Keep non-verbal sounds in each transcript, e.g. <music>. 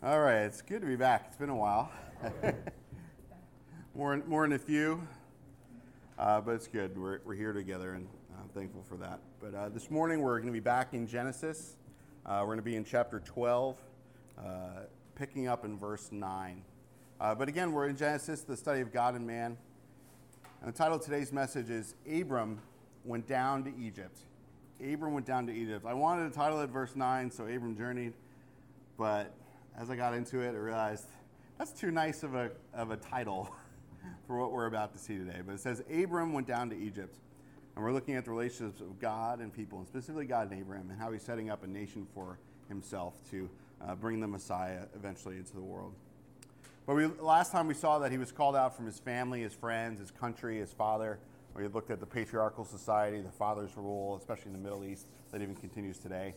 All right, it's good to be back. It's been a while. <laughs> more, more than a few, uh, but it's good. We're, we're here together, and I'm thankful for that. But uh, this morning we're going to be back in Genesis. Uh, we're going to be in chapter 12, uh, picking up in verse 9. Uh, but again, we're in Genesis, the study of God and man. And the title of today's message is Abram went down to Egypt. Abram went down to Egypt. I wanted to title it verse 9, so Abram journeyed, but as I got into it, I realized that's too nice of a, of a title <laughs> for what we're about to see today. But it says, Abram went down to Egypt. And we're looking at the relationships of God and people, and specifically God and Abram, and how he's setting up a nation for himself to uh, bring the Messiah eventually into the world. But we, last time we saw that he was called out from his family, his friends, his country, his father. We looked at the patriarchal society, the father's rule, especially in the Middle East, that even continues today.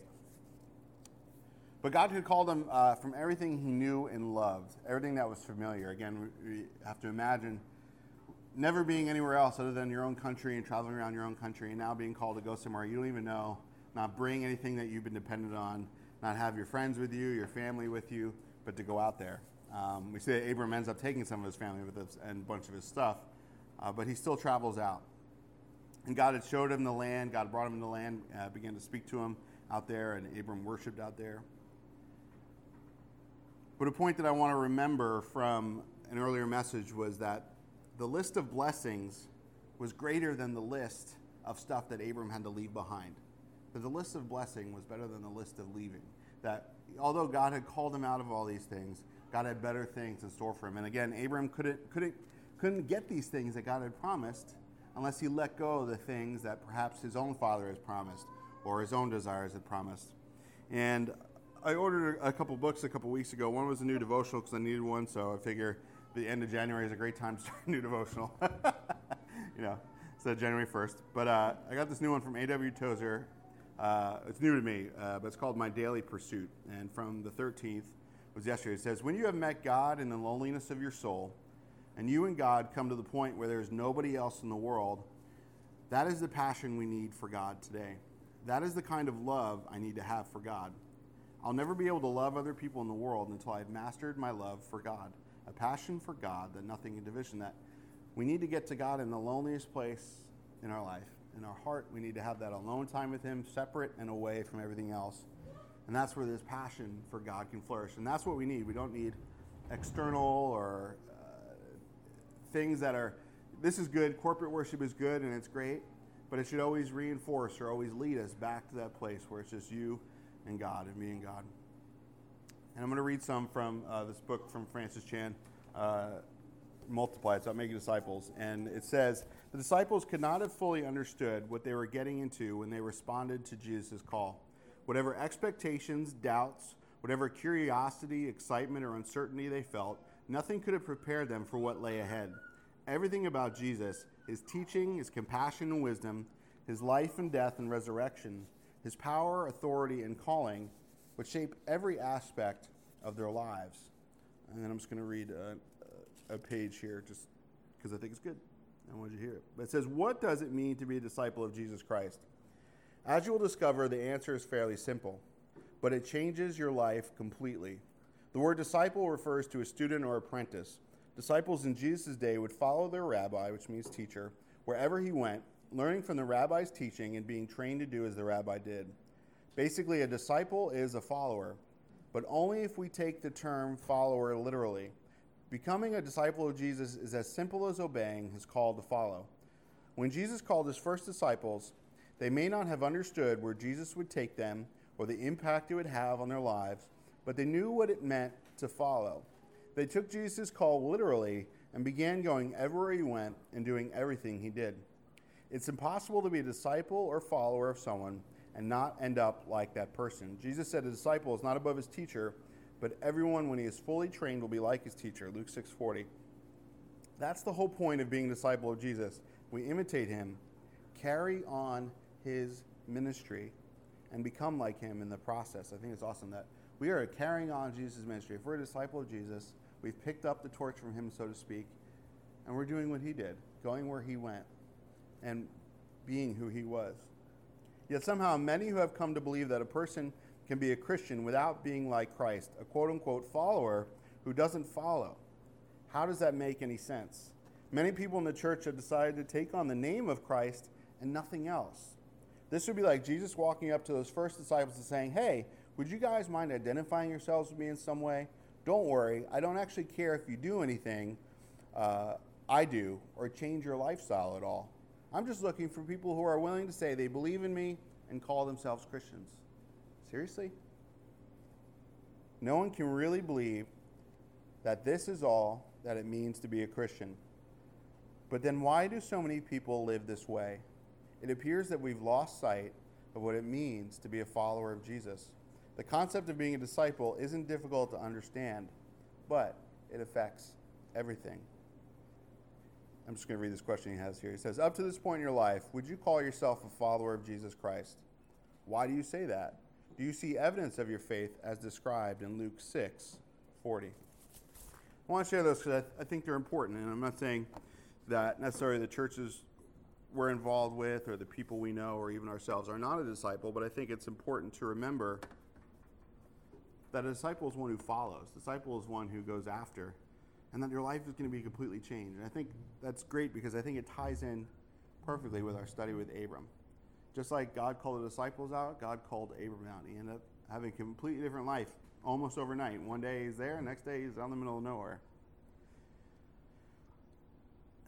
But God had called him uh, from everything he knew and loved, everything that was familiar. Again, we have to imagine never being anywhere else other than your own country and traveling around your own country, and now being called to go somewhere you don't even know, not bring anything that you've been dependent on, not have your friends with you, your family with you, but to go out there. Um, we see that Abram ends up taking some of his family with us and a bunch of his stuff, uh, but he still travels out. And God had showed him the land. God brought him the land, uh, began to speak to him out there, and Abram worshipped out there. But a point that I want to remember from an earlier message was that the list of blessings was greater than the list of stuff that Abram had to leave behind. That the list of blessing was better than the list of leaving. That although God had called him out of all these things, God had better things in store for him. And again, Abram couldn't, couldn't, couldn't get these things that God had promised unless he let go of the things that perhaps his own father has promised or his own desires had promised. And I ordered a couple books a couple weeks ago. One was a new devotional because I needed one, so I figure the end of January is a great time to start a new devotional. <laughs> you know, so January 1st. But uh, I got this new one from A.W. Tozer. Uh, it's new to me, uh, but it's called My Daily Pursuit. And from the 13th was yesterday. It says, When you have met God in the loneliness of your soul, and you and God come to the point where there's nobody else in the world, that is the passion we need for God today. That is the kind of love I need to have for God. I'll never be able to love other people in the world until I've mastered my love for God, a passion for God that nothing can division. That we need to get to God in the loneliest place in our life. In our heart, we need to have that alone time with Him, separate and away from everything else. And that's where this passion for God can flourish. And that's what we need. We don't need external or uh, things that are, this is good, corporate worship is good and it's great, but it should always reinforce or always lead us back to that place where it's just you and God and me and God. And I'm going to read some from uh, this book from Francis Chan, uh, Multiply. It's about making disciples. And it says The disciples could not have fully understood what they were getting into when they responded to Jesus' call. Whatever expectations, doubts, whatever curiosity, excitement, or uncertainty they felt, nothing could have prepared them for what lay ahead. Everything about Jesus, his teaching, his compassion and wisdom, his life and death and resurrection, his power, authority, and calling would shape every aspect of their lives. And then I'm just going to read a, a, page here just because I think it's good. I want you to hear it. But it says, What does it mean to be a disciple of Jesus Christ? As you will discover, the answer is fairly simple, but it changes your life completely. The word disciple refers to a student or apprentice. Disciples in Jesus' day would follow their rabbi, which means teacher, wherever he went, learning from the rabbi's teaching and being trained to do as the rabbi did. Basically, a disciple is a follower, but only if we take the term follower literally. Becoming a disciple of Jesus is as simple as obeying his call to follow. When Jesus called his first disciples, they may not have understood where Jesus would take them or the impact it would have on their lives, but they knew what it meant to follow. They took Jesus' call literally and began going everywhere he went and doing everything he did. It's impossible to be a disciple or follower of someone and not end up like that person. Jesus said a disciple is not above his teacher, but everyone when he is fully trained will be like his teacher. Luke 6:40. That's the whole point of being a disciple of Jesus. We imitate him, carry on his ministry, and become like him in the process. I think it's awesome that we are carrying on Jesus' ministry. If we're a disciple of Jesus, we've picked up the torch from him, so to speak, and we're doing what he did, going where he went and being who he was. Yet somehow, many who have come to believe that a person can be a Christian without being like Christ, a quote unquote follower who doesn't follow. How does that make any sense? Many people in the church have decided to take on the name of Christ and nothing else. This would be like Jesus walking up to those first disciples and saying, Hey, would you guys mind identifying yourselves with me in some way? Don't worry, I don't actually care if you do anything uh, I do or change your lifestyle at all. I'm just looking for people who are willing to say they believe in me and call themselves Christians. Seriously? No one can really believe that this is all that it means to be a Christian. But then why do so many people live this way? It appears that we've lost sight of what it means to be a follower of Jesus. The concept of being a disciple isn't difficult to understand, but it affects everything. I'm just going to read this question he has here. He says, Up to this point in your life, would you call yourself a follower of Jesus Christ? Why do you say that? Do you see evidence of your faith as described in Luke 6 40? I want to share those because I, th- I think they're important, and I'm not saying that necessarily the churches we're involved with or the people we know or even ourselves are not a disciple, but I think it's important to remember that a disciple is one who follows. A disciple is one who goes after, and that your life is going to be completely changed. And I think that's great because I think it ties in perfectly with our study with Abram. Just like God called the disciples out, God called Abram out. He ended up having a completely different life almost overnight. One day he's there, next day he's out in the middle of nowhere.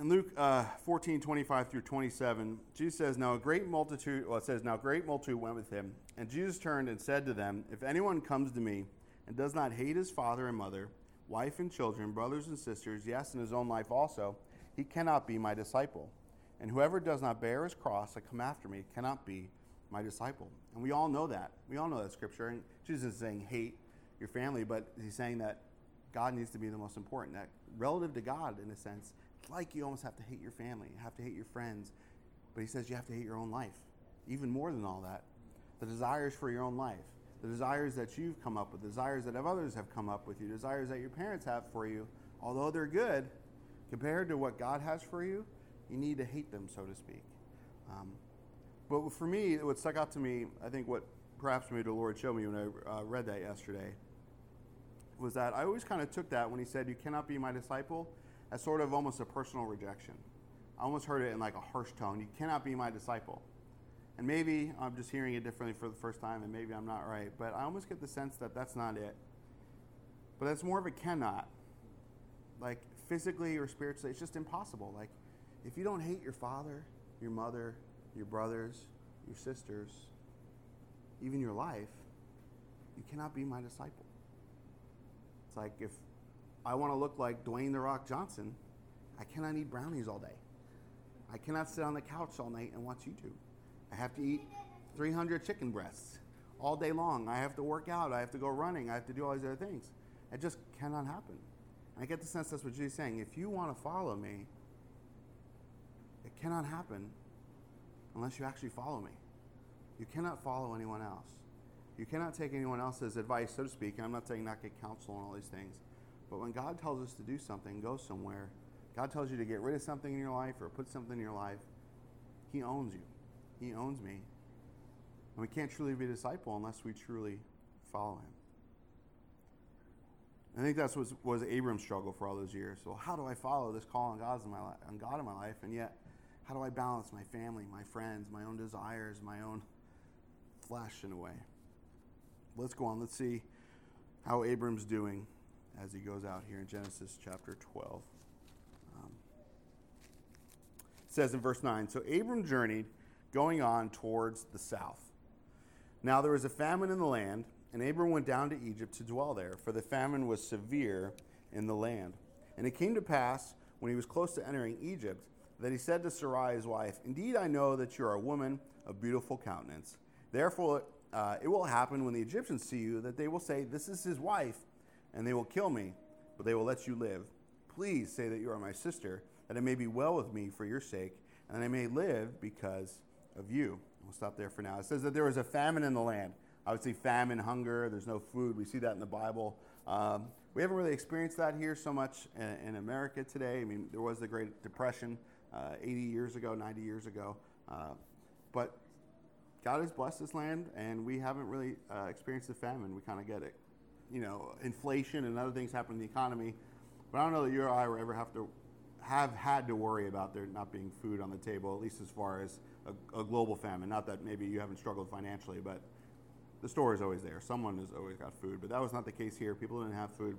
In Luke uh, 14, 25 through 27, Jesus says, Now a great multitude, well, it says, Now a great multitude went with him. And Jesus turned and said to them, If anyone comes to me and does not hate his father and mother, wife and children, brothers and sisters, yes, and his own life also, he cannot be my disciple. And whoever does not bear his cross and come after me cannot be my disciple. And we all know that. We all know that scripture. And Jesus is saying, hate your family, but he's saying that God needs to be the most important. That relative to God, in a sense, it's like you almost have to hate your family, you have to hate your friends. But he says you have to hate your own life. Even more than all that, the desires for your own life, the desires that you've come up with, the desires that others have come up with you, desires that your parents have for you, although they're good, compared to what God has for you, you need to hate them, so to speak. Um, but for me, what stuck out to me, I think what perhaps maybe the Lord showed me when I uh, read that yesterday, was that I always kind of took that when He said, You cannot be my disciple as sort of almost a personal rejection. I almost heard it in like a harsh tone. You cannot be my disciple. And maybe I'm just hearing it differently for the first time, and maybe I'm not right, but I almost get the sense that that's not it. But that's more of a cannot. Like physically or spiritually, it's just impossible. Like if you don't hate your father, your mother, your brothers, your sisters, even your life, you cannot be my disciple. It's like if I want to look like Dwayne The Rock Johnson, I cannot eat brownies all day. I cannot sit on the couch all night and watch YouTube. I have to eat 300 chicken breasts all day long. I have to work out. I have to go running. I have to do all these other things. It just cannot happen. I get the sense that's what Jesus is saying. If you want to follow me, it cannot happen unless you actually follow me. You cannot follow anyone else. You cannot take anyone else's advice, so to speak. And I'm not saying not get counsel and all these things. But when God tells us to do something, go somewhere, God tells you to get rid of something in your life or put something in your life, He owns you. He owns me. And we can't truly be a disciple unless we truly follow Him. I think that's what was Abram's struggle for all those years. So, how do I follow this call on, God's in my li- on God in my life? And yet, how do I balance my family, my friends, my own desires, my own flesh in a way? Let's go on. Let's see how Abram's doing as he goes out here in Genesis chapter 12. Um, it says in verse 9 So Abram journeyed, going on towards the south. Now there was a famine in the land, and Abram went down to Egypt to dwell there, for the famine was severe in the land. And it came to pass, when he was close to entering Egypt, that he said to Sarai his wife, Indeed, I know that you are a woman of beautiful countenance. Therefore, uh, it will happen when the Egyptians see you that they will say, This is his wife and they will kill me, but they will let you live. Please say that you are my sister, that it may be well with me for your sake, and I may live because of you. We'll stop there for now. It says that there was a famine in the land. Obviously, famine, hunger, there's no food. We see that in the Bible. Um, we haven't really experienced that here so much in, in, America today. I mean, there was the Great Depression uh, 80 years ago, 90 years ago. Uh, but God has blessed this land, and we haven't really uh, experienced the famine. We kind of get it. You know, inflation and other things happen in the economy. But I don't know that you or I will ever have to have had to worry about there not being food on the table, at least as far as a, a global famine. Not that maybe you haven't struggled financially, but the store is always there. Someone has always got food. But that was not the case here. People didn't have food.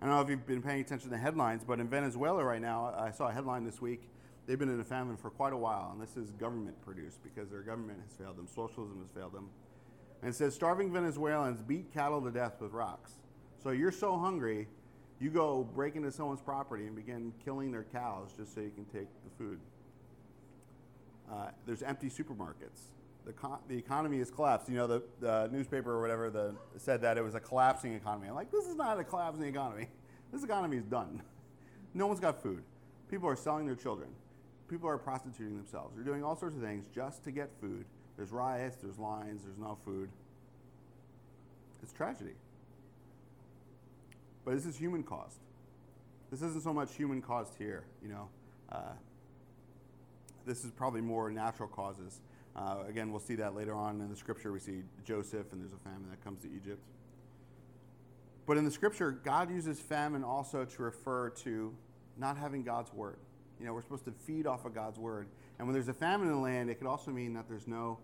I don't know if you've been paying attention to the headlines, but in Venezuela right now, I saw a headline this week. They've been in a famine for quite a while, and this is government produced because their government has failed them. Socialism has failed them. And it says starving Venezuelans beat cattle to death with rocks. So you're so hungry, you go break into someone's property and begin killing their cows just so you can take the food. Uh, there's empty supermarkets. The, co- the economy has collapsed. You know, the, the newspaper or whatever the, said that it was a collapsing economy. I'm like, this is not a collapsing economy. <laughs> This economy is done. <laughs> No one's got food. People are selling their children. People are prostituting themselves. They're doing all sorts of things just to get food. There's riots, there's lines, there's no food. It's tragedy. But this is human caused. This isn't so much human caused here, you know. Uh, this is probably more natural causes. Uh, again, we'll see that later on in the scripture. We see Joseph, and there's a famine that comes to Egypt. But in the scripture, God uses famine also to refer to not having God's word. You know, we're supposed to feed off of God's word. And when there's a famine in the land, it could also mean that there's no,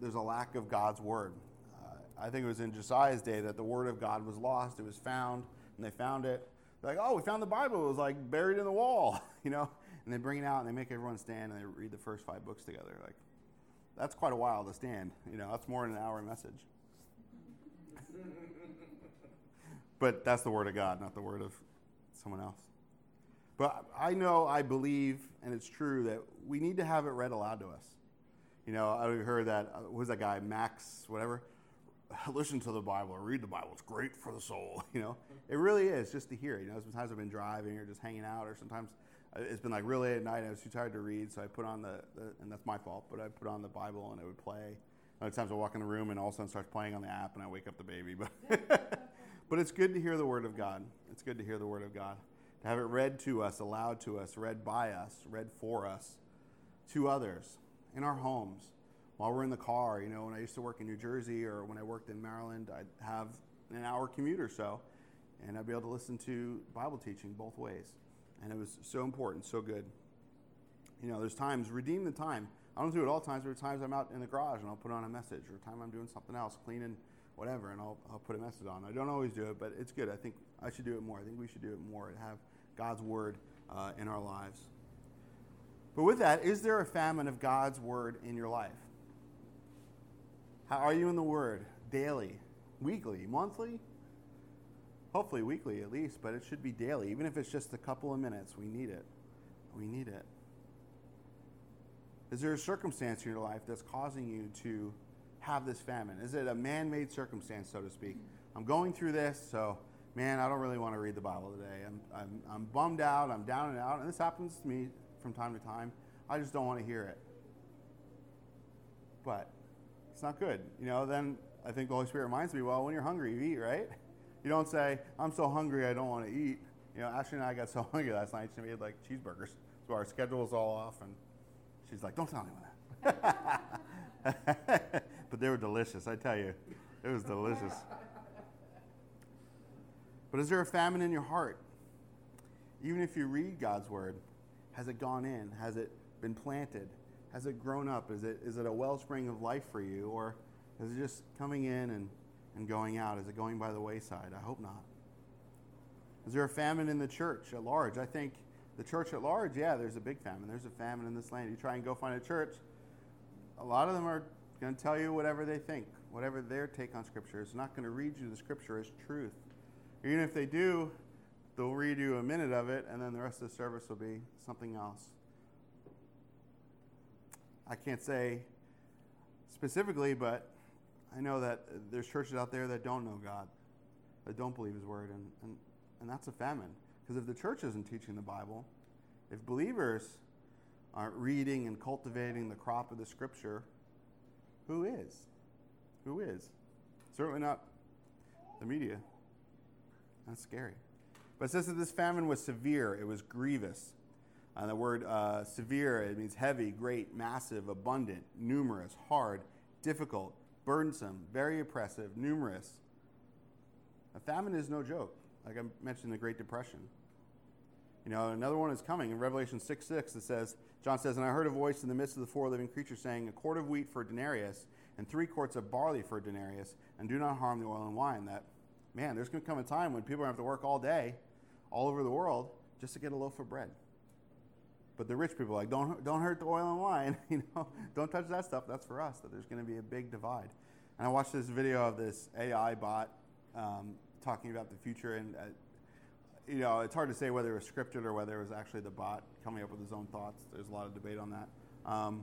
there's a lack of God's word. Uh, I think it was in Josiah's day that the word of God was lost. It was found, and they found it. They're like, oh, we found the Bible. It was like buried in the wall, <laughs> you know. And they bring it out and they make everyone stand and they read the first five books together. Like, that's quite a while to stand. You know, that's more than an hour message. <laughs> but that's the word of God, not the word of someone else. But I know, I believe, and it's true that we need to have it read aloud to us. You know, I heard that, uh, who's that guy, Max, whatever? <sighs> Listen to the Bible read the Bible. It's great for the soul. <laughs> You know, it really is just to hear. You know, sometimes I've been driving or just hanging out, or sometimes it's been like really late at night. And I was too tired to read, so I put on the, the, and that's my fault. But I put on the Bible and it would play. Other times I walk in the room and all of a sudden starts playing on the app, and I wake up the baby. But <laughs> but it's good to hear the word of God. It's good to hear the word of God, to have it read to us, aloud to us, read by us, read for us, to others, in our homes, while we're in the car. You know, when I used to work in New Jersey or when I worked in Maryland, I'd have an hour commute or so, and I'd be able to listen to Bible teaching both ways. And it was so important, so good. You know, there's times, redeem the time. I don't do it all times, but times I'm out in the garage and I'll put on a message, or time I'm doing something else, cleaning, whatever, and I'll, I'll put a message on. I don't always do it, but it's good. I think I should do it more. I think we should do it more and have God's word uh, in our lives. But with that, is there a famine of God's word in your life? How are you in the word daily, weekly, monthly? Hopefully, weekly at least, but it should be daily. Even if it's just a couple of minutes, we need it. We need it. Is there a circumstance in your life that's causing you to have this famine? Is it a man made circumstance, so to speak? I'm going through this, so man, I don't really want to read the Bible today. I'm, I'm, I'm bummed out, I'm down and out, and this happens to me from time to time. I just don't want to hear it. But it's not good. You know, then I think the Holy Spirit reminds me, well, when you're hungry, you eat, right? You don't say, I'm so hungry I don't want to eat. You know, Ashley and I got so <laughs> hungry last night, she made like cheeseburgers. So our schedule was all off, and she's like, don't tell anyone that. <laughs> but they were delicious, I tell you. It was delicious. But is there a famine in your heart? Even if you read God's word, has it gone in? Has it been planted? Has it grown up? Is it, is it a wellspring of life for you? Or is it just coming in and and going out? Is it going by the wayside? I hope not. Is there a famine in the church at large? I think the church at large, yeah, there's a big famine. There's a famine in this land. You try and go find a church, a lot of them are going to tell you whatever they think, whatever their take on Scripture is. not going to read you the Scripture as truth. Even if they do, they'll read you a minute of it, and then the rest of the service will be something else. I can't say specifically, but I know that there's churches out there that don't know God, that don't believe His Word, and, and, and that's a famine. Because if the church isn't teaching the Bible, if believers aren't reading and cultivating the crop of the Scripture, who is? Who is? Certainly not the media. That's scary. But it says that this famine was severe, it was grievous. And the word uh, severe, it means heavy, great, massive, abundant, numerous, hard, difficult, burdensome, very oppressive, numerous. A famine is no joke, like I mentioned the Great Depression. You know, another one is coming in Revelation 6 6. It says, John says, And I heard a voice in the midst of the four living creatures saying, A quart of wheat for a denarius, and three quarts of barley for a denarius, and do not harm the oil and wine. That, man, there's going to come a time when people are going to have to work all day, all over the world, just to get a loaf of bread. But the rich people are like, don't, don't hurt the oil and wine, <laughs> you know, don't touch that stuff. That's for us. That there's going to be a big divide. And I watched this video of this AI bot um, talking about the future, and uh, you know, it's hard to say whether it was scripted or whether it was actually the bot coming up with his own thoughts. There's a lot of debate on that. Um,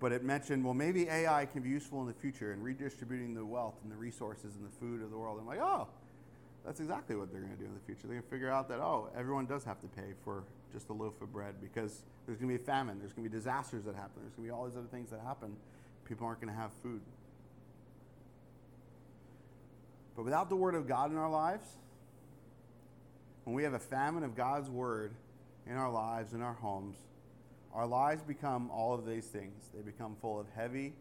but it mentioned, well, maybe AI can be useful in the future in redistributing the wealth and the resources and the food of the world. I'm like, oh, that's exactly what they're going to do in the future. They're going to figure out that, oh, everyone does have to pay for just a loaf of bread because there's going to be famine, there's going to be disasters that happen, there's going to be all these other things that happen. People aren't going to have food. But without the Word of God in our lives, when we have a famine of God's Word in our lives, in our homes, our lives become all of these things. They become full of heavy,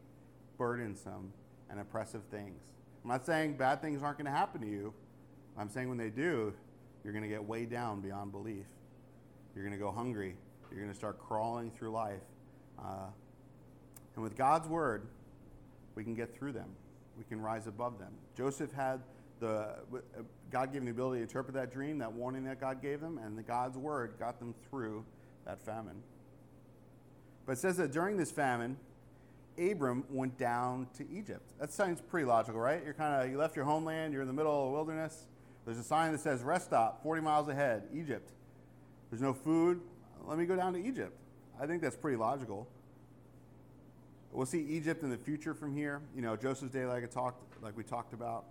burdensome, and oppressive things. I'm not saying bad things aren't going to happen to you. I'm saying when they do, you're going to get weighed down beyond belief. You're going to go hungry. You're going to start crawling through life. Uh, and with God's word, we can get through them. We can rise above them. Joseph had the uh, God gave him the ability to interpret that dream, that warning that God gave them, and the God's word got them through that famine. But it says that during this famine, Abram went down to Egypt. That sounds pretty logical, right? You're kind of you left your homeland, you're in the middle of the wilderness. There's a sign that says rest stop 40 miles ahead, Egypt. There's no food. Let me go down to Egypt. I think that's pretty logical. We'll see Egypt in the future from here. You know, Joseph's day, like I talked, like we talked about.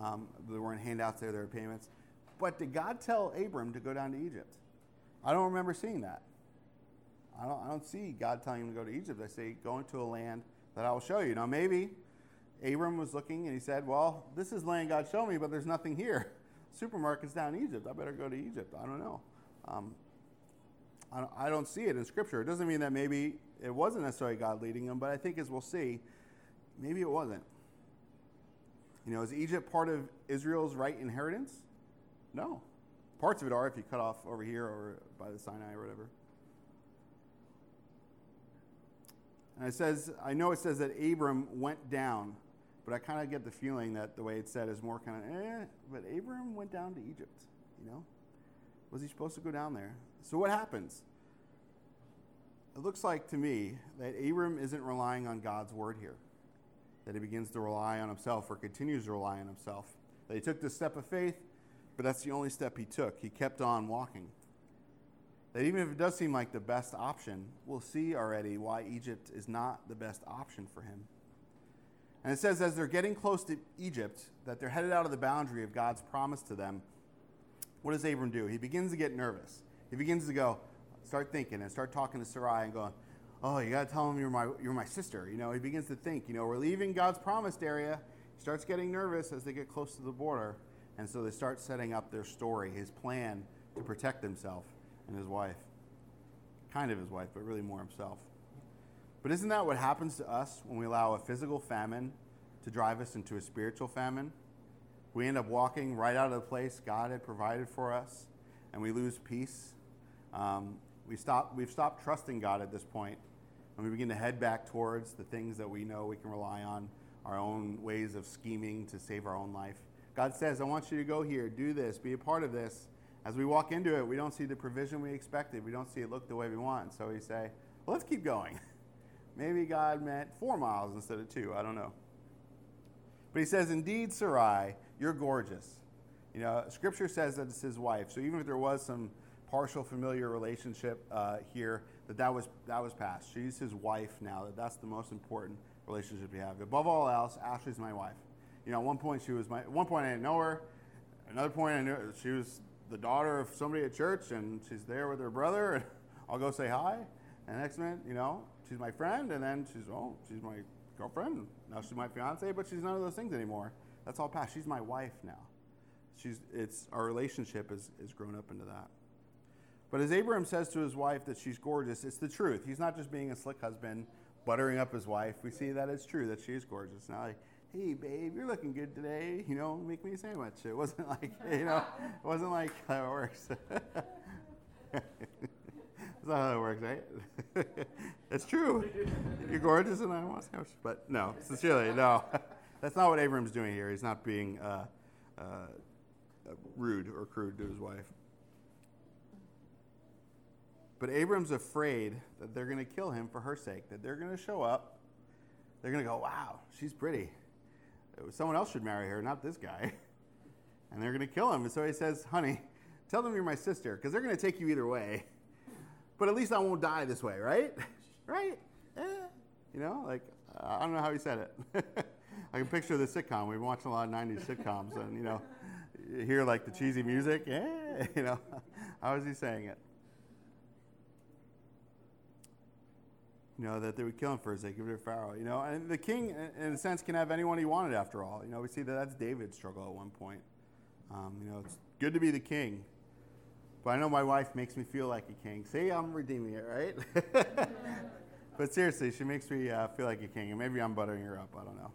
Um, there weren't handouts there; there were payments. But did God tell Abram to go down to Egypt? I don't remember seeing that. I don't, I don't see God telling him to go to Egypt. I say, go into a land that I will show you. Now, maybe Abram was looking and he said, Well, this is land God showed me, but there's nothing here. <laughs> Supermarket's down in Egypt. I better go to Egypt. I don't know. Um, I, don't, see it in Scripture. It doesn't mean that maybe it wasn't necessarily God leading them, but I think as we'll see, maybe it wasn't. You know, is Egypt part of Israel's right inheritance? No. Parts of it are if you cut off over here or by the Sinai or whatever. And it says, I know it says that Abram went down, but I kind of get the feeling that the way it's said is more kind of, eh, but Abram went down to Egypt, you know? Was he supposed to go down there? So what happens? It looks like to me that Abram isn't relying on God's word here, that he begins to rely on himself or continues to rely on himself. That he took this step of faith, but that's the only step he took. He kept on walking that even if it does seem like the best option, we'll see already why Egypt is not the best option for him. And it says, as they're getting close to Egypt, that they're headed out of the boundary of God's promise to them, what does Abram do? He begins to get nervous. He begins to go, start thinking and start talking to Sarai and going, oh, you got to tell him you're my, you're my sister. You know, he begins to think, you know, we're leaving God's promised area. He starts getting nervous as they get close to the border. And so they start setting up their story, his plan to protect himself and his wife. Kind of his wife, but really more himself. But isn't that what happens to us when we allow a physical famine to drive us into a spiritual famine? We end up walking right out of the place God had provided for us, and we lose peace. Um, we stop, we've stopped trusting God at this point, and we begin to head back towards the things that we know we can rely on, our own ways of scheming to save our own life. God says, I want you to go here, do this, be a part of this. As we walk into it, we don't see the provision we expected. We don't see it look the way we want. So we say, well, let's keep going. <laughs> Maybe God meant four miles instead of two. I don't know. But he says, Indeed, Sarai, you're gorgeous. You know, scripture says that it's his wife. So even if there was some partial familiar relationship uh, here, that that was, that was past. She's his wife now, that that's the most important relationship we have. Above all else, Ashley's my wife. You know, at one point she was my, at one point I didn't know her. Another point I knew she was the daughter of somebody at church and she's there with her brother and <laughs> I'll go say hi. And next minute, you know, she's my friend and then she's, oh, she's my girlfriend. Now she's my fiance, but she's none of those things anymore. That's all past. She's my wife now. She's, it's, our relationship has, has grown up into that. But as Abraham says to his wife that she's gorgeous, it's the truth. He's not just being a slick husband buttering up his wife. We see that it's true that she's gorgeous. Not like, hey, babe, you're looking good today. You know, make me a sandwich. It wasn't <laughs> like, you know, it wasn't like how it works. <laughs> That's not how it works, right? <laughs> it's true. You're gorgeous and I want a sandwich. But no, sincerely, no. That's not what Abram's doing here. He's not being uh, uh, rude or crude to his wife. But Abram's afraid that they're going to kill him for her sake, that they're going to show up. They're going to go, wow, she's pretty. Someone else should marry her, not this guy. <laughs> And they're going to kill him. And so he says, honey, tell them you're my sister, because they're going to take you either way. But at least I won't die this way, right? <laughs> right? Eh. You know, like, I don't know how he said it. <laughs> I can picture the sitcom. We've been watching a lot of 90s sitcoms, and, you know, you hear like the cheesy music. Yeah, <laughs> you know, how is he saying it? you know, that they would kill him for his sake, give it to Pharaoh, you know. And the king, in a sense, can have anyone he wanted after all. You know, we see that that's David's struggle at one point. Um, you know, it's good to be the king, but I know my wife makes me feel like a king. See, I'm redeeming it, right? <laughs> but seriously, she makes me uh, feel like a king, maybe I'm buttering her up. I don't know.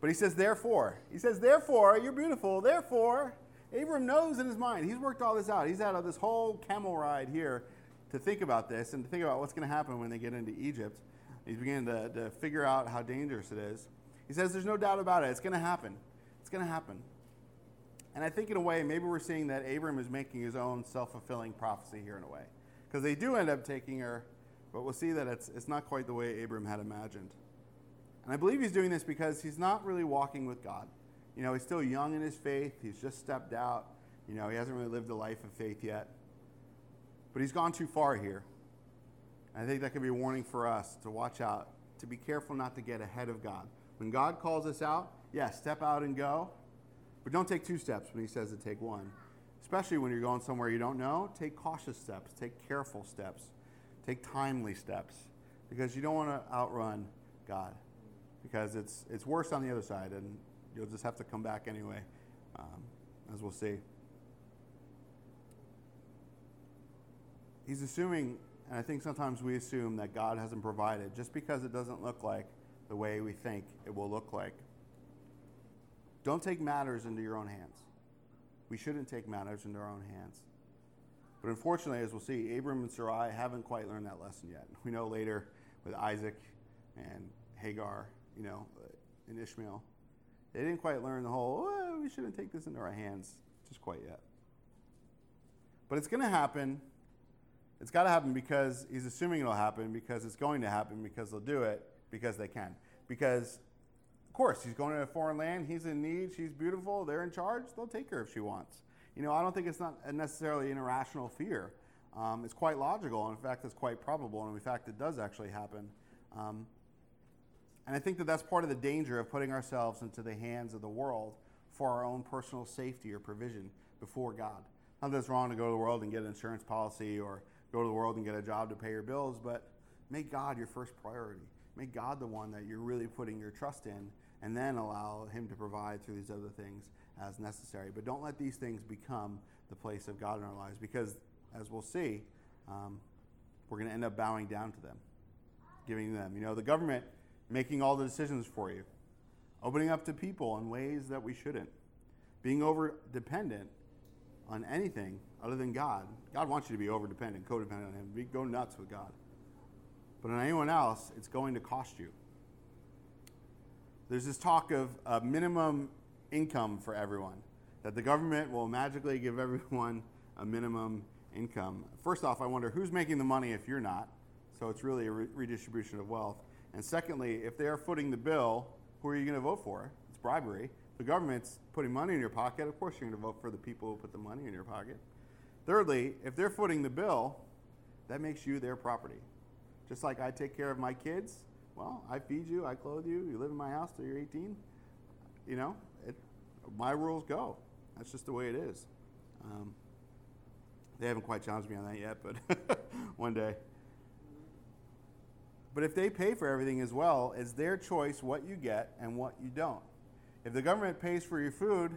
But he says, therefore. He says, therefore, you're beautiful. Therefore, Abram knows in his mind. He's worked all this out. He's had this whole camel ride here to think about this and to think about what's going to happen when they get into Egypt. He's beginning to, to figure out how dangerous it is. He says, There's no doubt about it. It's going to happen. It's going to happen. And I think, in a way, maybe we're seeing that Abram is making his own self fulfilling prophecy here, in a way. Because they do end up taking her, but we'll see that it's, it's not quite the way Abram had imagined. And I believe he's doing this because he's not really walking with God. You know, he's still young in his faith, he's just stepped out. You know, he hasn't really lived a life of faith yet. But he's gone too far here. I think that could be a warning for us to watch out, to be careful not to get ahead of God. When God calls us out, yes, yeah, step out and go, but don't take two steps when he says to take one. Especially when you're going somewhere you don't know, take cautious steps, take careful steps, take timely steps, because you don't want to outrun God, because it's, it's worse on the other side, and you'll just have to come back anyway, um, as we'll see. he's assuming, and I think sometimes we assume that God hasn't provided just because it doesn't look like the way we think it will look like. Don't take matters into your own hands. We shouldn't take matters into our own hands. But unfortunately, as we'll see, Abram and Sarai haven't quite learned that lesson yet. We know later with Isaac and Hagar, you know, in Ishmael, they didn't quite learn the whole, oh, we shouldn't take this into our hands just quite yet. But it's going to happen it's got to happen because he's assuming it'll happen, because it's going to happen, because they'll do it, because they can. Because, of course, he's going to a foreign land, he's in need, she's beautiful, they're in charge, they'll take her if she wants. You know, I don't think it's not necessarily an irrational fear. Um, it's quite logical, in fact, it's quite probable, and in fact, it does actually happen. Um, and I think that that's part of the danger of putting ourselves into the hands of the world for our own personal safety or provision before God. Not that it's wrong to go to the world and get an insurance policy or go to the world and get a job to pay your bills, but make God your first priority. Make God the one that you're really putting your trust in, and then allow Him to provide through these other things as necessary. But don't let these things become the place of God in our lives, because as we'll see, um, we're going to end up bowing down to them, giving them. You know, the government making all the decisions for you, opening up to people in ways that we shouldn't, being over dependent on anything other than God. God wants you to be over dependent, codependent on Him. Be, go nuts with God. But on anyone else, it's going to cost you. There's this talk of a minimum income for everyone, that the government will magically give <laughs> everyone a minimum income. First off, I wonder who's making the money if you're not. So it's really a re- redistribution of wealth. And secondly, if they're footing the bill, who are you going to vote for? It's bribery. The government's putting money in your pocket. Of course, you're going to vote for the people who put the money in your pocket. Thirdly, if they're footing the bill, that makes you their property. Just like I take care of my kids, well, I feed you, I clothe you, you live in my house till you're 18. You know, it, my rules go. That's just the way it is. Um, they haven't quite challenged me on that yet, but <laughs> one day. But if they pay for everything as well, it's their choice what you get and what you don't. If the government pays for your food,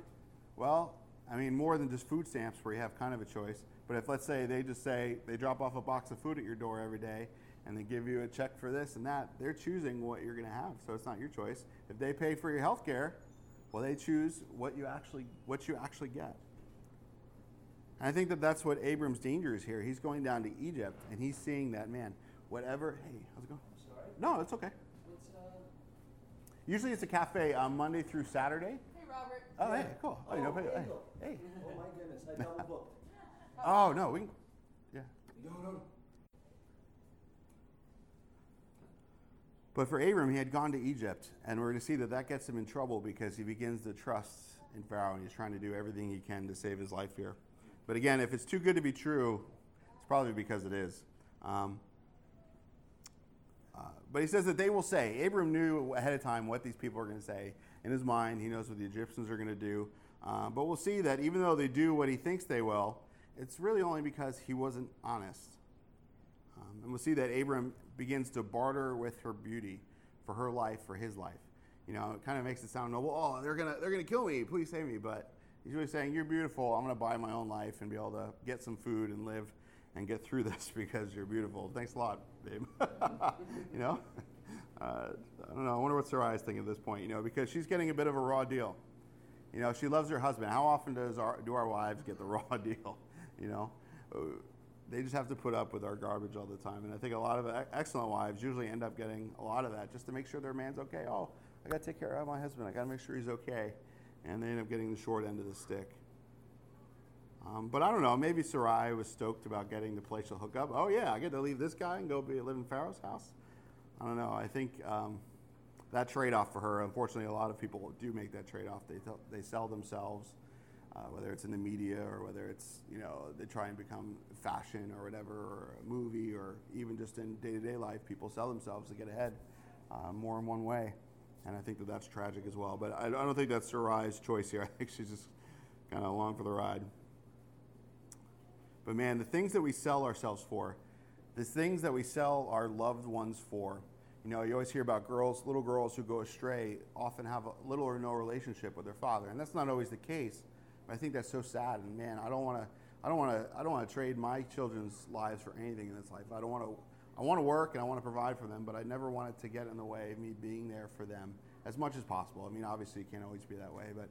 well, I mean, more than just food stamps where you have kind of a choice. But if, let's say, they just say they drop off a box of food at your door every day and they give you a check for this and that, they're choosing what you're going to have. So it's not your choice. If they pay for your health care, well, they choose what you actually what you actually get. And I think that that's what Abram's danger is here. He's going down to Egypt and he's seeing that man, whatever. Hey, how's it going? Sorry? No, it's okay. What's, uh, Usually it's a cafe on Monday through Saturday. Hey, Robert. Oh, Yeah. hey, cool. Oh, you know, hey, Angel. hey. Oh my goodness, I double booked. Oh no, we can. Yeah. No, no. But for Abram, he had gone to Egypt, and we're going to see that that gets him in trouble because he begins to trust in Pharaoh, and he's trying to do everything he can to save his life here. But again, if it's too good to be true, it's probably because it is. Um, uh, but he says that they will say. Abram knew ahead of time what these people are going to say. In his mind, he knows what the Egyptians are going to do. Uh, but we'll see that even though they do what he thinks they will, it's really only because he wasn't honest. Um, and we'll see that Abram begins to barter with her beauty for her life, for his life. You know, it kind of makes it sound noble. Oh, they're gonna they're gonna kill me. Please save me. But he's really saying, "You're beautiful. I'm gonna buy my own life and be able to get some food and live and get through <laughs> this because you're beautiful. Thanks a lot, babe. <laughs> you know." Uh, I don't know. I wonder what Sarai's thinking at this point. You know, because she's getting a bit of a raw deal. You know, she loves her husband. How often does our do our wives get the <laughs> raw deal? You know, Uh, they just have to put up with our garbage all the time. And I think a lot of excellent wives usually end up getting a lot of that just to make sure their man's okay. Oh, I got to take care of my husband. I got to make sure he's okay. And they end up getting the short end of the stick. Um, but I don't know. Maybe Sarai was stoked about getting the place to hook up. Oh yeah, I get to leave this guy and go be live in Pharaoh's house. I don't know. I think um, that trade-off for her. Unfortunately, a lot of people do make that trade-off. They tell, they sell themselves, uh, whether it's in the media or whether it's you know they try and become fashion or whatever, or a movie, or even just in day-to-day life, people sell themselves to get ahead uh, more in one way. And I think that that's tragic as well. But I, I don't think that's Sarai's choice here. <laughs> I think she's just kind of along for the ride. But man, the things that we sell ourselves for, the things that we sell our loved ones for, you know, you always hear about girls, little girls who go astray, often have a little or no relationship with their father, and that's not always the case. But I think that's so sad. And man, I don't want to, I don't want to, I don't want to trade my children's lives for anything in this life. I don't want to, I want to work and I want to provide for them, but I never want it to get in the way of me being there for them as much as possible. I mean, obviously, it can't always be that way, but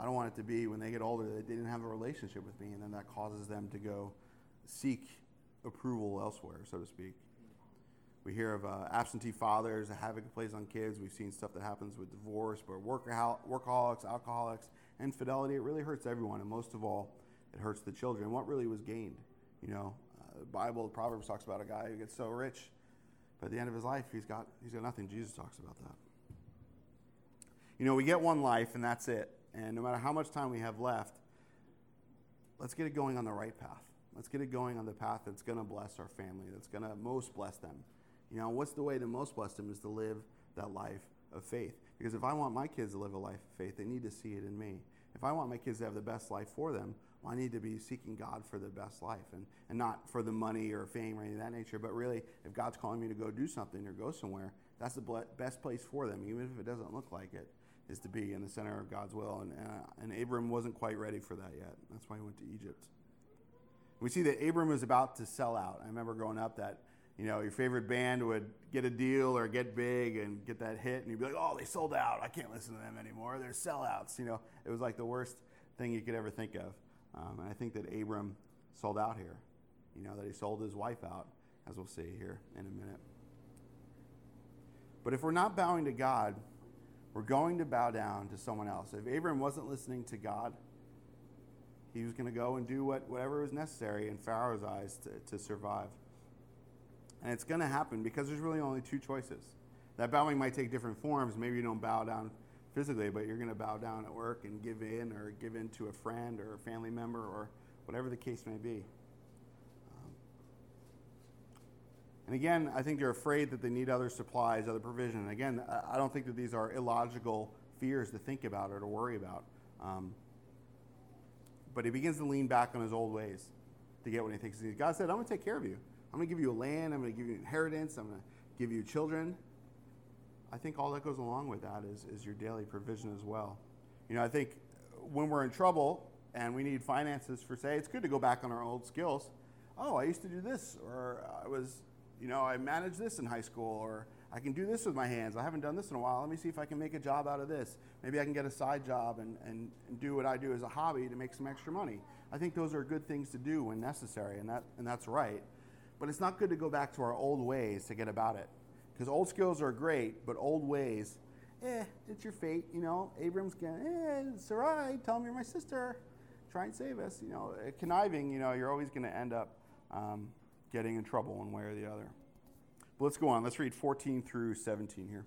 I don't want it to be when they get older that they didn't have a relationship with me, and then that causes them to go seek approval elsewhere, so to speak. We hear of uh, absentee fathers, the havoc it plays on kids. We've seen stuff that happens with divorce, but workahol- workaholics, alcoholics, infidelity. It really hurts everyone, and most of all, it hurts the children. What really was gained? You know, uh, the Bible, Proverbs talks about a guy who gets so rich, but at the end of his life, he's got he's got nothing. Jesus talks about that. You know, we get one life, and that's it. And no matter how much time we have left, let's get it going on the right path. Let's get it going on the path that's going to bless our family, that's going to most bless them. You know, what's the way to most bless them is to live that life of faith. Because if I want my kids to live a life of faith, they need to see it in me. If I want my kids to have the best life for them, well, I need to be seeking God for the best life and, and not for the money or fame or anything of that nature, but really, if God's calling me to go do something or go somewhere, that's the best place for them, even if it doesn't look like it, is to be in the center of God's will. And, uh, and Abram wasn't quite ready for that yet. That's why he went to Egypt. We see that Abram was about to sell out. I remember growing up that, you know, your favorite band would get a deal or get big and get that hit, and you'd be like, oh, they sold out. I can't listen to them anymore. They're sellouts. You know, it was like the worst thing you could ever think of. Um, and I think that Abram sold out here. You know, that he sold his wife out, as we'll see here in a minute. But if we're not bowing to God, we're going to bow down to someone else. If Abram wasn't listening to God, he was going to go and do what, whatever was necessary in Pharaoh's eyes to, to survive. And it's going to happen because there's really only two choices. That bowing might take different forms. Maybe you don't bow down physically, but you're going to bow down at work and give in or give in to a friend or a family member or whatever the case may be. Um, and again, I think they're afraid that they need other supplies, other provision. And again, I- don't think that these are illogical fears to think about or to worry about. Um, but he begins to lean back on his old ways to get what he thinks he needs. God said, I'm going to take care of you. I'm going to give you a land. I'm going to give you an inheritance. I'm going to give you children. I think all that goes along with that is, is your daily provision as well. You know, I think when we're in trouble and we need finances for, say, it's good to go back on our old skills. Oh, I used to do this, or I was, you know, I managed this in high school, or I can do this with my hands. I haven't done this in a while. Let me see if I can make a job out of this. Maybe I can get a side job and, and, and do what I do as a hobby to make some extra money. I think those are good things to do when necessary, and, that, and that's right. But it's not good to go back to our old ways to get about it. Because old skills are great, but old ways, eh, it's your fate. You know, Abram's going, eh, Sarai, tell me you're my sister. Try and save us. You know, eh, conniving, you know, you're always going to end up um, getting in trouble one way or the other. But let's go on. Let's read 14 through 17 here.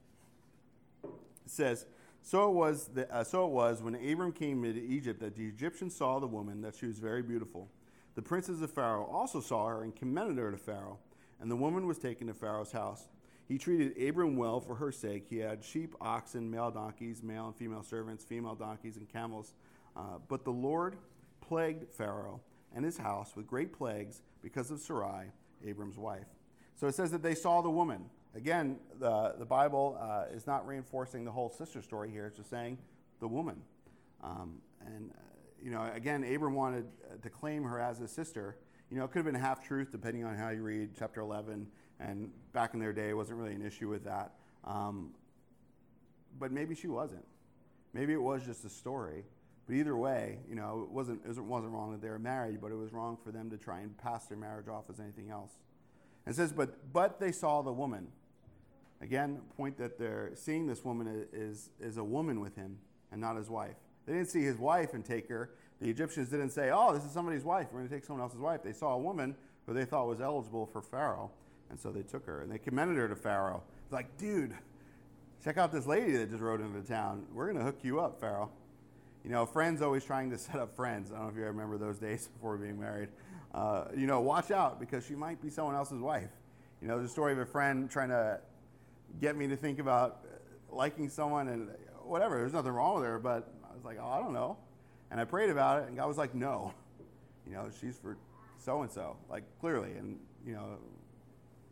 It says, so it was that, uh, so it was when Abram came into Egypt that the Egyptians saw the woman that she was very beautiful. The princes of Pharaoh also saw her and commended her to Pharaoh, and the woman was taken to Pharaoh's house. He treated Abram well for her sake. He had sheep, oxen, male donkeys, male and female servants, female donkeys, and camels. Uh, but the Lord plagued Pharaoh and his house with great plagues because of Sarai, Abram's wife. So it says that they saw the woman. Again, the, the Bible uh, is not reinforcing the whole sister story here, it's just saying the woman. Um, and, uh, you know, again, Abram wanted uh, to claim her as his sister. You know, it could have been half truth depending on how you read chapter 11. And back in their day, it wasn't really an issue with that. Um, but maybe she wasn't. Maybe it was just a story. But either way, you know, it wasn't, it wasn't wrong that they were married, but it was wrong for them to try and pass their marriage off as anything else. And it says, but, but they saw the woman. Again, point that they're seeing this woman is, is a woman with him and not his wife. They didn't see his wife and take her. The Egyptians didn't say, oh, this is somebody's wife. We're going to take someone else's wife. They saw a woman who they thought was eligible for Pharaoh. And so they took her and they commended her to Pharaoh. It's like, dude, check out this lady that just rode into the town. We're going to hook you up, Pharaoh. You know, friends always trying to <laughs> set up friends. I don't know if you remember those days before being married. Uh, you know, watch out because she might be someone else's wife. You know, the story of a friend trying to get me to think about liking someone and whatever. There's nothing wrong with her, but I was like, oh, I don't know. And I prayed about it, and God was like, no. You know, she's for so and so, like clearly. And, you know,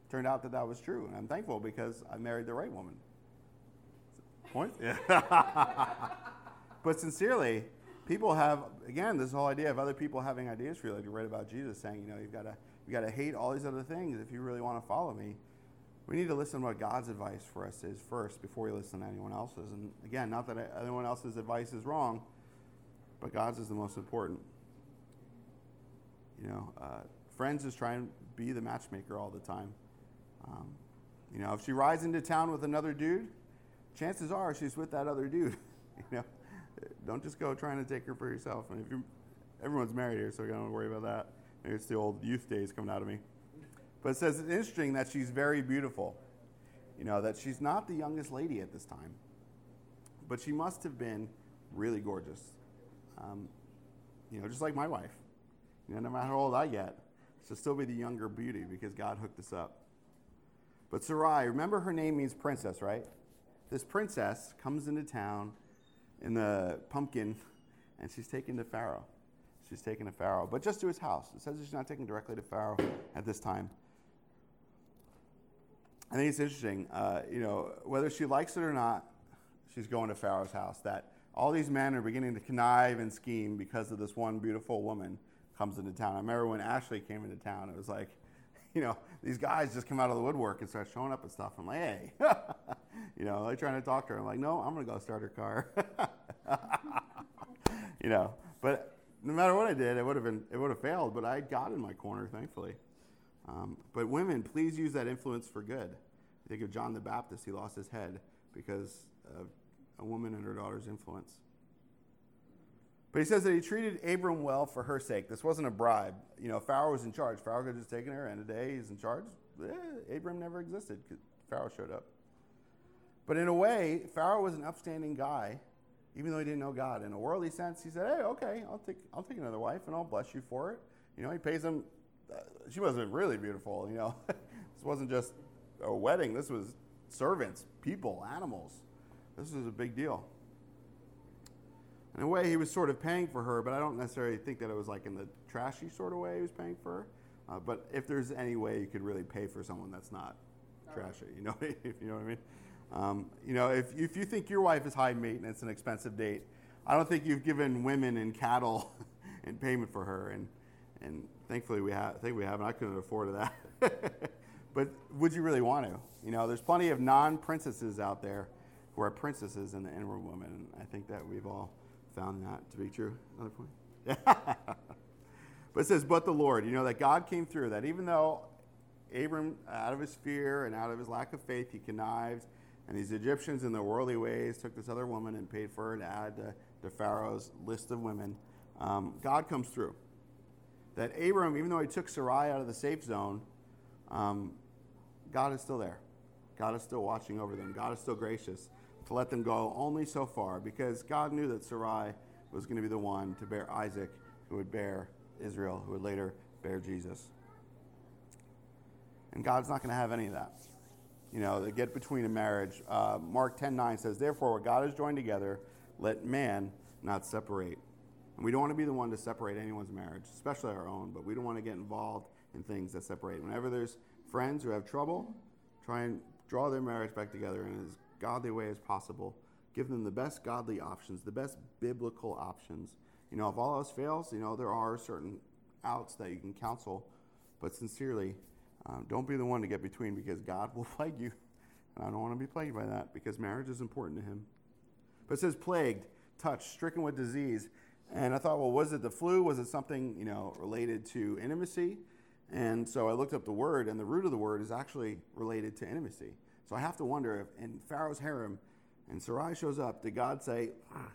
turned out that that was true. And I'm thankful because I married the right woman. Point? Yeah. <laughs> <laughs> but sincerely, people have, again, this whole idea of other people having ideas for you, like you read about Jesus saying, you know, you've got to you got to hate all these other things if you really want to follow me. We need to listen to what God's advice for us is first before we listen to anyone else's. And again, not that anyone else's advice is wrong, but God's is the most important. You know, uh, friends is trying to be the matchmaker all the time. Um, you know, if she rides into town with another dude, chances are she's with that other dude. <laughs> you know, don't just go trying to take her for yourself. And if you, everyone's married here, so you don't worry about that. Maybe it's the old youth days coming out of me. But it says it's interesting that she's very beautiful. You know, that she's not the youngest lady at this time, but she must have been really gorgeous. Um, you know, just like my wife. You know, no matter how old I get, she'll still be the younger beauty because God hooked us up. But Sarai, remember her name means princess, right? This princess comes into town in the pumpkin and she's taken to Pharaoh. She's taken to Pharaoh, but just to his house. It says she's not taken directly to Pharaoh at this time. I think it's interesting, uh, you know, whether she likes it or not, she's going to Pharaoh's house. That all these men are beginning to connive and scheme because of this one beautiful woman comes into town. I remember when Ashley came into town, it was like, <laughs> you know, these guys just come out of the woodwork and start showing up and stuff. I'm like, hey, <laughs> you know, they're trying to talk to her. I'm like, no, I'm going to go start her car. <laughs> you know, but no matter what I did, it would have been, it would have failed. But I got in my corner, thankfully. Um, but women, please use that influence for good. Think of John the Baptist; he lost his head because of a woman and her daughter's influence. But he says that he treated Abram well for her sake. This wasn't a bribe. You know, Pharaoh was in charge. Pharaoh could have just taken her, and today he's in charge. Eh, Abram never existed because Pharaoh showed up. But in a way, Pharaoh was an upstanding guy, even though he didn't know God. In a worldly sense, he said, "Hey, okay, I'll take I'll take another wife, and I'll bless you for it." You know, he pays him. Uh, she wasn't really beautiful. You know, <laughs> this wasn't just a wedding. This was servants, people, animals. This was a big deal. In a way, he was sort of paying for her, but I don't necessarily think that it was like in the trashy sort of way he was paying for her. Uh, but if there's any way you could really pay for someone that's not trashy, you know, <laughs> if you know what I mean. Um, you know, if, if you think your wife is high maintenance and expensive date, I don't think you've given women and cattle <laughs> in payment for her. And, and thankfully we have, I think we have, and I couldn't afford that. <laughs> but would you really want to? You know, there's plenty of non princesses out there who are princesses in the inward woman. And I think that we've all found that to be true. Another point? <laughs> But it says, but the Lord, you know, that God came through, that even though Abram, out of his fear and out of his lack of faith, he connived, and these Egyptians in their worldly ways took this other woman and paid for her to add to, to Pharaoh's list of women. Um, God comes through. That Abram, even though he took Sarai out of the safe zone, um, God is still there. God is still watching over them. God is still gracious to let them go only so far because God knew that Sarai was going to be the one to bear Isaac, who would bear Israel, who would later bear Jesus. And God's not going to have any of that. You know, they get between a marriage. Uh, Mark 10 9 says, Therefore, what God has joined together, let man not separate. And we don't want to be the one to separate anyone's marriage, especially our own, but we don't want to get involved in things that separate. Whenever there's friends who have trouble, try and draw their marriage back together in as godly way as possible. Give them the best godly options, the best biblical options. You know, if all else fails, you know, there are certain outs that you can counsel, but sincerely, um, don't be the one to get between because God <laughs> will plague you. And I don't want to be plagued by that because marriage is important to Him. But it says plagued, touched, stricken with disease. And I thought, well, was it the flu? Was it something, you know, related to intimacy? And so I looked up the word, and the root of the word is actually related to intimacy. So I have to wonder if in Pharaoh's harem, and Sarai shows up, did God say, ah,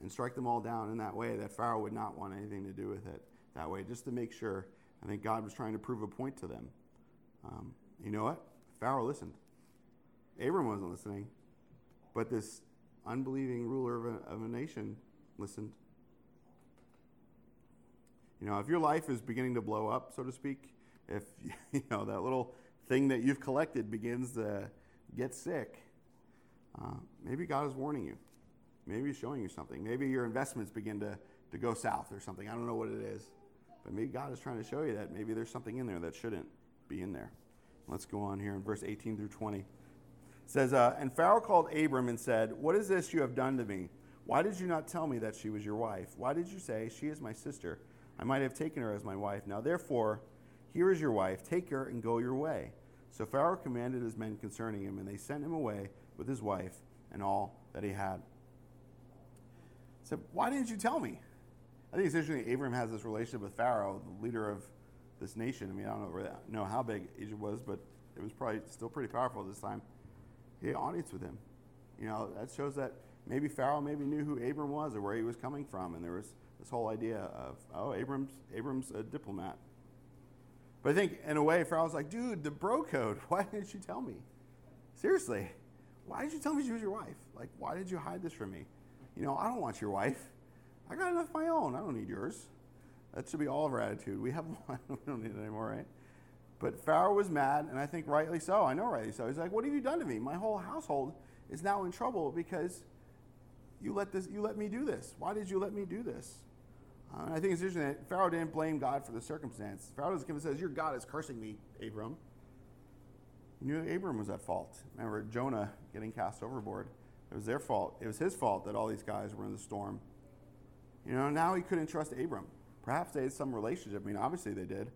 and strike them all down in that way that Pharaoh would not want anything to do with it that way, just to make sure? I think God was trying to prove a point to them. Um, you know what? Pharaoh listened. Abram wasn't listening, but this unbelieving ruler of a, of a nation listened. You know, if your life is beginning to blow up, so to speak, if <laughs> you know that little thing that you've collected begins to get sick, uh, maybe God is warning you. Maybe He's showing you something. Maybe your investments begin to, to go south or something. I don't know what it is. But maybe God is trying to show you that maybe there's something in there that shouldn't be in there. Let's go on here in verse 18 through 20. It says, uh, And Pharaoh called Abram and said, What is this you have done to me? Why did you not tell me that she was your wife? Why did you say, She is my sister? I might have taken her as my wife. Now, therefore, here is your wife. Take her and go your way. So Pharaoh commanded his men concerning him, and they sent him away with his wife and all that he had. Said, Why didn't you tell me? I think it's interesting Abram has this relationship with Pharaoh, the leader of this nation. I mean, I don't know, really know how big Egypt was, but it was probably still pretty powerful at this time. He had an audience with him. You know, that shows that maybe Pharaoh maybe knew who Abram was or where he was coming from, and there was this whole idea of, oh, Abram's, Abram's a diplomat. But I think, in a way, Pharaoh's like, dude, the bro code, <laughs> why didn't you tell me? Seriously, why did you tell me she was your wife? Like, why did you hide this from me? You know, I don't want your wife. I got enough of my own. I don't need yours. That should be all of our attitude. We have <laughs> one. we don't need it anymore, right? But Pharaoh was mad, and I think rightly so. I know rightly so. He's like, "What have you done to me? My whole household is now in trouble because you let this. You let me do this. Why did you let me do this?" Uh, and I think it's interesting that Pharaoh didn't blame God for the circumstance. Pharaoh doesn't come and says, "Your God is cursing me, Abram." You knew Abram was at fault. Remember Jonah getting cast overboard. It was their fault. It was his fault that all these guys were in the storm. You know, now he couldn't trust Abram. Perhaps they had some relationship. I mean, obviously they did,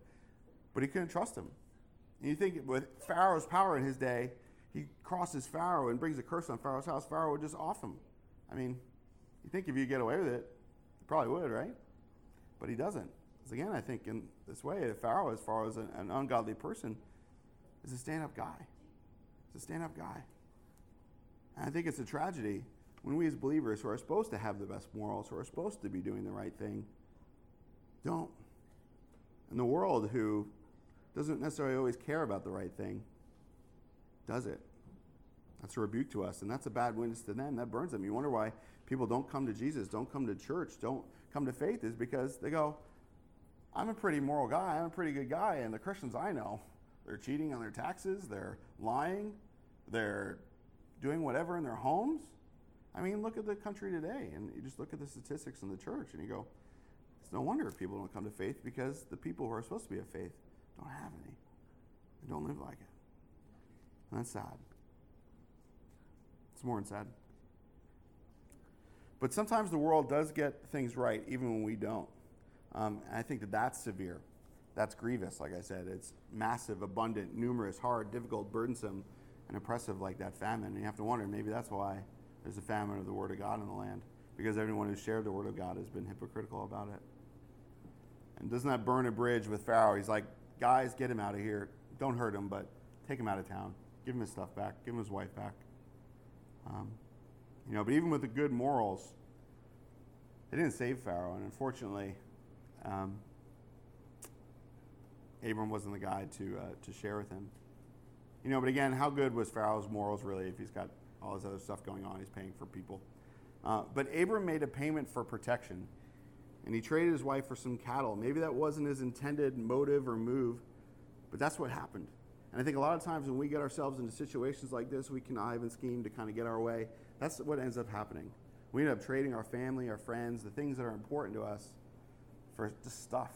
but he couldn't trust him. And you think with Pharaoh's power in his day, he crosses Pharaoh and brings a curse on Pharaoh's house, Pharaoh would just off him. I mean, you think if you get away with it, you probably would, right? But he doesn't. Because again, I think in this way, Pharaoh, as far as an, an ungodly person, is a stand up guy. He's a stand up guy. And I think it's a tragedy when we as believers who are supposed to have the best morals, who are supposed to be doing the right thing, don't. And the world, who doesn't necessarily always care about the right thing, does it. That's a rebuke to us, and that's a bad witness to them. That burns them. You wonder why people don't come to Jesus, don't come to church, don't come to faith, is because they go, I'm a pretty moral guy, I'm a pretty good guy, and the Christians I know, they're cheating on their taxes, they're lying, they're doing whatever in their homes. I mean, look at the country today, and you just look at the statistics in the church, and you go, it's no wonder people don't come to faith because the people who are supposed to be of faith don't have any. They don't live like it. And that's sad. More sad. But sometimes the world does get things right even when we don't. Um, I think that that's severe. that's grievous, like I said. It's massive, abundant, numerous, hard, difficult, burdensome, and oppressive like that famine. And you have to wonder maybe that's why there's a famine of the Word of God in the land, because everyone who's shared the Word of God has been hypocritical about it. And doesn't that burn a bridge with Pharaoh? He's like, guys, get him out of here. Don't hurt him, but take him out of town. Give him his stuff back. Give him his wife back. Um, you know, but even with the good morals, they didn't save Pharaoh. And unfortunately, um, Abram wasn't the guy to, uh, to share with him. You know, but again, how good was Pharaoh's morals really if he's got all this other stuff going on? He's paying for people. Uh, but Abram made a payment for protection, and he traded his wife for some cattle. Maybe that wasn't his intended motive or move, but that's what happened. And I think a lot of times when we get ourselves into situations like this, we connive and scheme to kind of get our way. That's what ends up happening. We end up trading our family, our friends, the things that are important to us for just stuff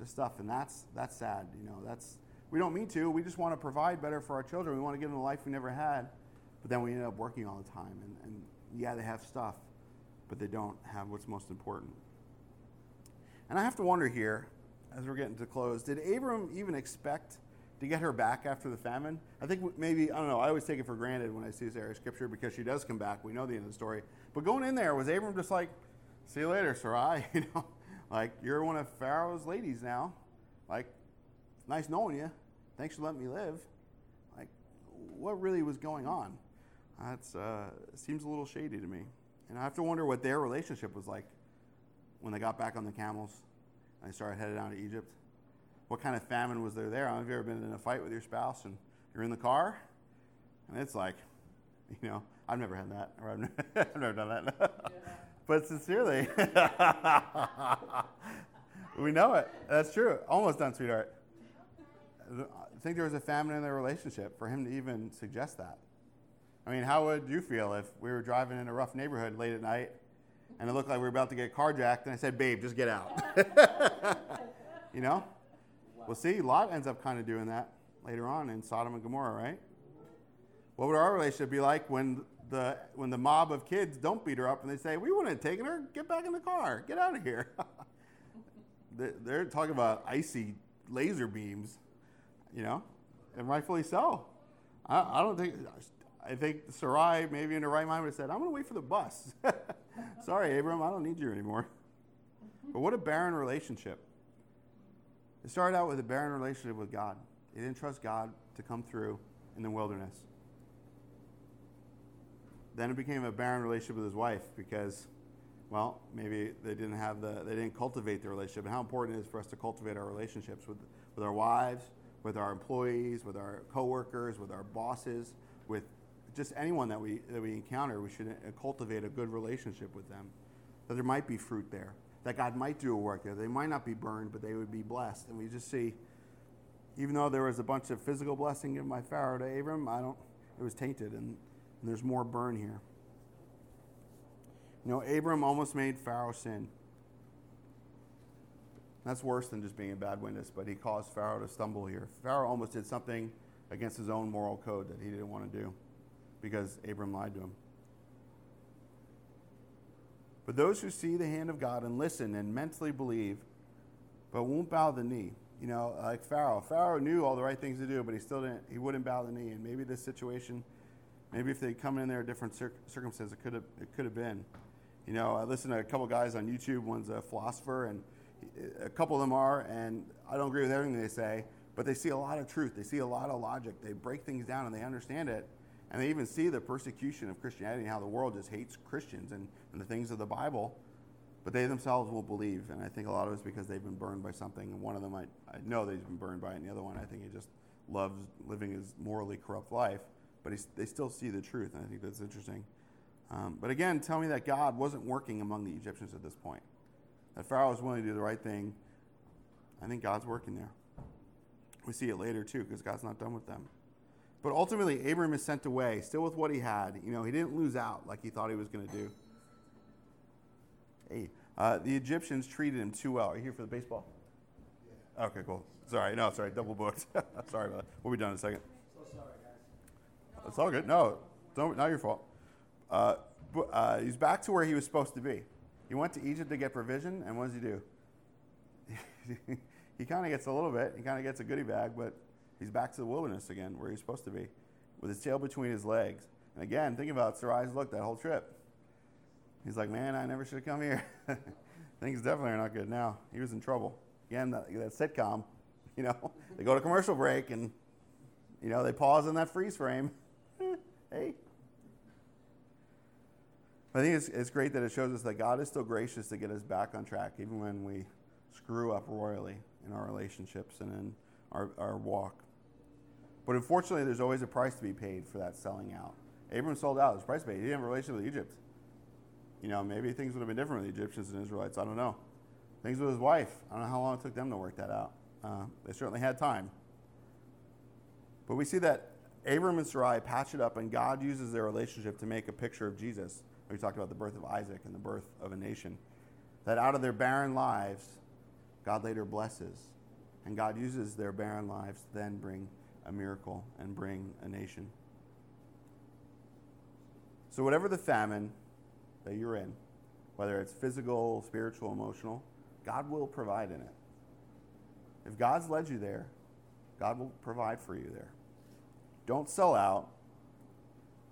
just stuff, and that's that's sad. You know, that's we don't mean to. We just want to provide better for our children. We want to give them a life we never had, but then we end up working all the time. And, and yeah, they have stuff, but they don't have what's most important. And I have to wonder here, as we're getting to close, did Abram even expect to get her back after the famine? I think maybe I don't know. I always take it for granted when I see this area of scripture because she does come back. We know the end of the story. But going in there, was Abram just like, "See you later, Sarai"? <laughs> You know. Like, you're one of Pharaoh's ladies now. Like, nice knowing you. Thanks for letting me live. Like, what really was going on? That uh, seems a little shady to me. And I have to wonder what their relationship was like when they got back on the camels and they started headed down to Egypt. What kind of famine was there there? I don't know if you've ever been in a fight with your spouse and you're in the car and it's like, you know, I've never had that, or I've never, <laughs> I've never done that. <laughs> But sincerely, <laughs> we know it. That's true. Almost done, sweetheart. I think there was a famine in their relationship for him to even suggest that. I mean, how would you feel if we were driving in a rough neighborhood late at night and it looked like we were about to get carjacked and I said, babe, just get out? you know? Well, see, Lot ends up kind of doing that later on in Sodom and Gomorrah, right? What would our relationship be like when the when the mob of kids don't beat her up and they say, "We wouldn't have taken her. Get back in the car. Get out of here." <laughs> They're talking about icy laser beams, you know, and rightfully so. I, I don't think. I think Sarai, maybe in her right mind, would have said, "I'm going to wait for the bus." <laughs> Sorry, Abram, I don't need you anymore. But what a barren relationship. It started out with a barren relationship with God. He didn't trust God to come through in the wilderness. Then it became a barren relationship with his wife because, well, maybe they didn't have the, they didn't cultivate the relationship. And how important it is for us to cultivate our relationships with, with our wives, with our employees, with our coworkers, with our bosses, with just anyone that we, that we encounter. We should cultivate a good relationship with them. That there might be fruit there, that God might do a work there. They might not be burned, but they would be blessed. And we just see, even though there was a bunch of physical blessing given by Pharaoh to Abram, I don't, it was tainted. And and there's more burn here. You know, Abram almost made Pharaoh sin. That's worse than just being a bad witness, but he caused Pharaoh to stumble here. Pharaoh almost did something against his own moral code that he didn't want to do because Abram lied to him. But those who see the hand of God and listen and mentally believe, but won't bow the knee, you know, like Pharaoh. Pharaoh knew all the right things to do, but he still didn't, he wouldn't bow the knee. And maybe this situation Maybe if they'd come in there a different cir- circumstances, it could have it could have been. You know, I listen to a couple guys on YouTube. One's a philosopher, and a couple of them are, and I don't agree with everything they say, but they see a lot of truth. They see a lot of logic. They break things down and they understand it, and they even see the persecution of Christianity and how the world just hates Christians and, and the things of the Bible. But they themselves will believe, and I think a lot of it's because they've been burned by something. And one of them, I, I know that he's been burned by it, and the other one, I think he just loves living his morally corrupt life but they still see the truth, and I think that's interesting. Um, but again, tell me that God wasn't working among the Egyptians at this point. That Pharaoh was willing to do the right thing. I think God's working there. We see it later too, because God's not done with them. But ultimately, Abram is sent away, still with what he had. You know, he didn't lose out like he thought he was going to do. Hey, uh, the Egyptians treated him too well. Are you here for the baseball? Yeah. Okay, cool. Sorry, no, sorry, double booked. <laughs> sorry about that. We'll be done in a second. It's all good. No, don't, not your fault. Uh, uh, he's back to where he was supposed to be. He went to Egypt to get provision, and what does he do? <laughs> he kind of gets a little bit. He kind of gets a goodie bag, but he's back to the wilderness again, where he's supposed to be, with his tail between his legs. And again, think about Sarai's look that whole trip. He's like, man, I never should have come here. <laughs> Things definitely are not good now. He was in trouble. Again, that, that sitcom, <laughs> you know, they go to commercial break and, you know, they pause in that freeze frame. <laughs> hey. I think it's, it's great that it shows us that God is still gracious to get us back on track, even when we screw up royally in our relationships and in our, our walk. But unfortunately, there's always a price to be paid for that selling out. Abram sold out. There's a price paid. He didn't have a relationship with Egypt. You know, maybe things would have been different with the Egyptians and Israelites. I don't know. Things with his wife. I don't know how long it took them to work that out. Uh, they certainly had time. But we see that Abram and Sarai patch it up, and God uses their relationship to make a picture of Jesus. We talked about the birth of Isaac and the birth of a nation. That out of their barren lives, God later blesses. And God uses their barren lives to then bring a miracle and bring a nation. So, whatever the famine that you're in, whether it's physical, spiritual, emotional, God will provide in it. If God's led you there, God will provide for you there. Don't sell out.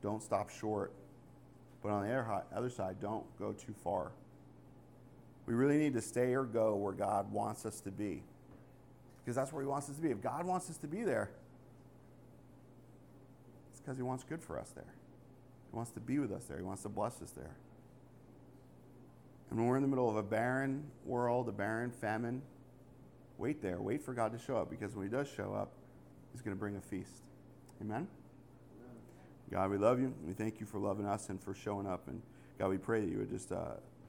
Don't stop short. But on the other side, don't go too far. We really need to stay or go where God wants us to be. Because that's where He wants us to be. If God wants us to be there, because He wants good for us there. He wants to be with us there. He wants to bless us there. And when we're in the middle of a barren world, a barren famine, wait there. Wait for God to show up because when He does show up, He's going to bring a feast. Amen? God, we love you. We thank you for loving us and for showing up. And God, we pray that you would just uh,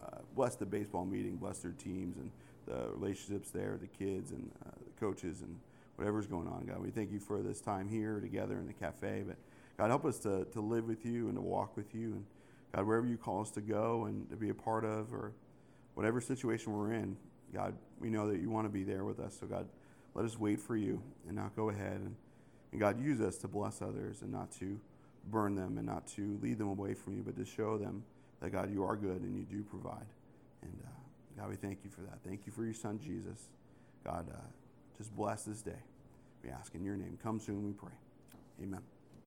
uh, bless the baseball meeting, bless their teams and the relationships there, the kids and uh, the coaches and whatever's going on. God, we thank you for this time here together in the cafe. But God, help us to, to live with you and to walk with you. And God, wherever you call us to go and to be a part of, or whatever situation we're in, God, we know that you want to be there with us. So, God, let us wait for you and not go ahead. And, and God, use us to bless others and not to burn them and not to lead them away from you, but to show them that, God, you are good and you do provide. And uh, God, we thank you for that. Thank you for your son, Jesus. God, uh, just bless this day. We ask in your name. Come soon, we pray. Amen.